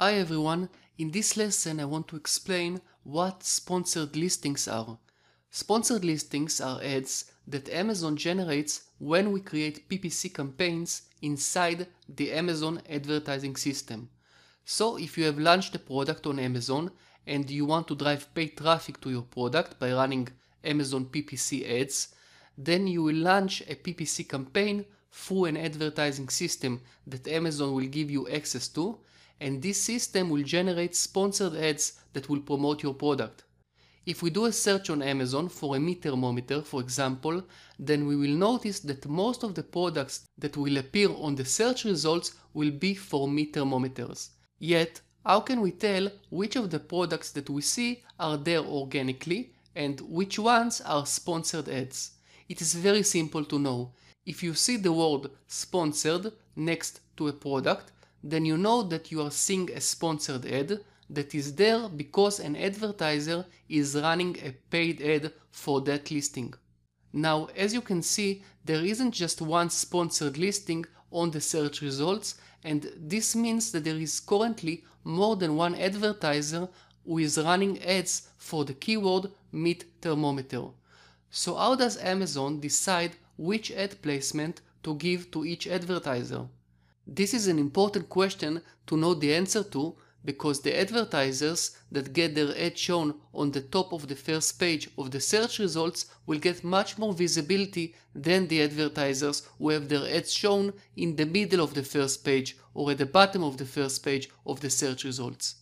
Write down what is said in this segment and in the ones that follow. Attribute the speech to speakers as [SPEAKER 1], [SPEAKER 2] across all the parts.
[SPEAKER 1] Hi everyone, in this lesson I want to explain what sponsored listings are. Sponsored listings are ads that Amazon generates when we create PPC campaigns inside the Amazon advertising system. So if you have launched a product on Amazon and you want to drive paid traffic to your product by running Amazon PPC ads, then you will launch a PPC campaign through an advertising system that Amazon will give you access to, and this system will generate sponsored ads that will promote your product. If we do a search on Amazon for a meat thermometer, for example, then we will notice that most of the products that will appear on the search results will be for meat thermometers. Yet, how can we tell which of the products that we see are there organically and which ones are sponsored ads? It is very simple to know. If you see the word sponsored next to a product, then you know that you are seeing a sponsored ad that is there because an advertiser is running a paid ad for that listing. Now, as you can see, there isn't just one sponsored listing on the search results, and this means that there is currently more than one advertiser who is running ads for the keyword meat thermometer. So how does Amazon decide which ad placement to give to each advertiser? This is an important question to know the answer to because the advertisers that get their ad shown on the top of the first page of the search results will get much more visibility than the advertisers who have their ads shown in the middle of the first page or at the bottom of the first page of the search results.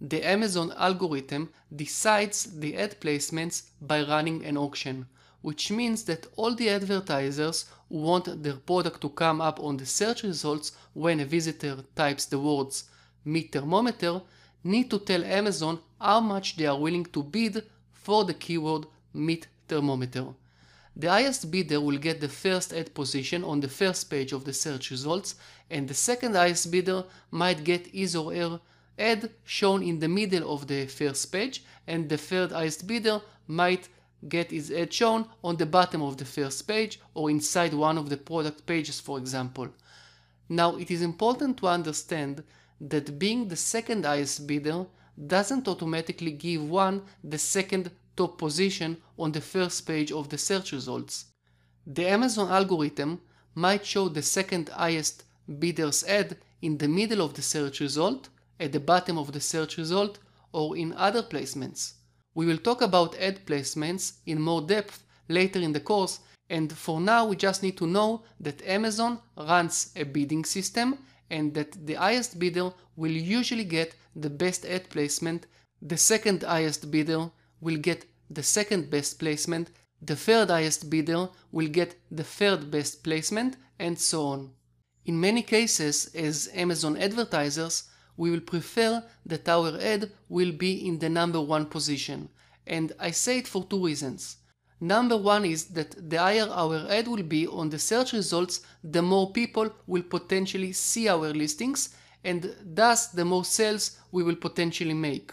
[SPEAKER 1] The Amazon algorithm decides the ad placements by running an auction, which means that all the advertisers want their product to come up on the search results when a visitor types the words meat thermometer need to tell Amazon how much they are willing to bid for the keyword meat thermometer. The highest bidder will get the first ad position on the first page of the search results and the second highest bidder might get his or her ad shown in the middle of the first page and the third highest bidder might get his ad uh, shown on the bottom of the first page or inside one of the product pages for example. Now it is important to understand that being the second highest bidder doesn't automatically give one the second top position on the first page of the search results. The Amazon algorithm might show the second highest bidder's ad in the middle of the search result, at the bottom of the search result, or in other placements. We will talk about ad placements in more depth later in the course and for now we just need to know that Amazon runs a bidding system and that the highest bidder will usually get the best ad placement, the second highest bidder will get the second best placement, the third highest bidder will get the third best placement, and so on. In many cases, as Amazon advertisers, we will prefer that our ad will be in the number one position. And I say it for two reasons. Number one is that the higher our ad will be on the search results, the more people will potentially see our listings and thus the more sales we will potentially make.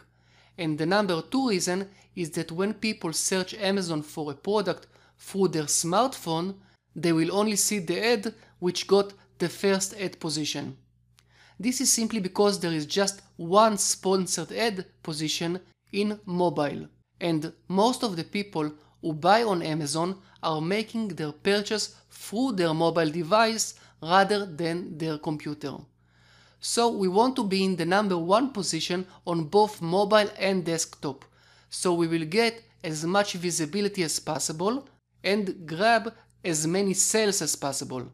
[SPEAKER 1] And the number two reason is that when people search Amazon for a product through their smartphone, they will only see the ad which got the first ad position. This is simply because there is just one sponsored ad position in mobile, and most of the people who buy on Amazon are making their purchase through their mobile device rather than their computer. So we want to be in the number one position on both mobile and desktop, so we will get as much visibility as possible and grab as many sales as possible.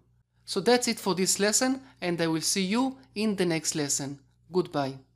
[SPEAKER 1] So that's it for this lesson and I will see you in the next lesson. Goodbye.